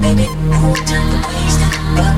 Baby, who do you waste?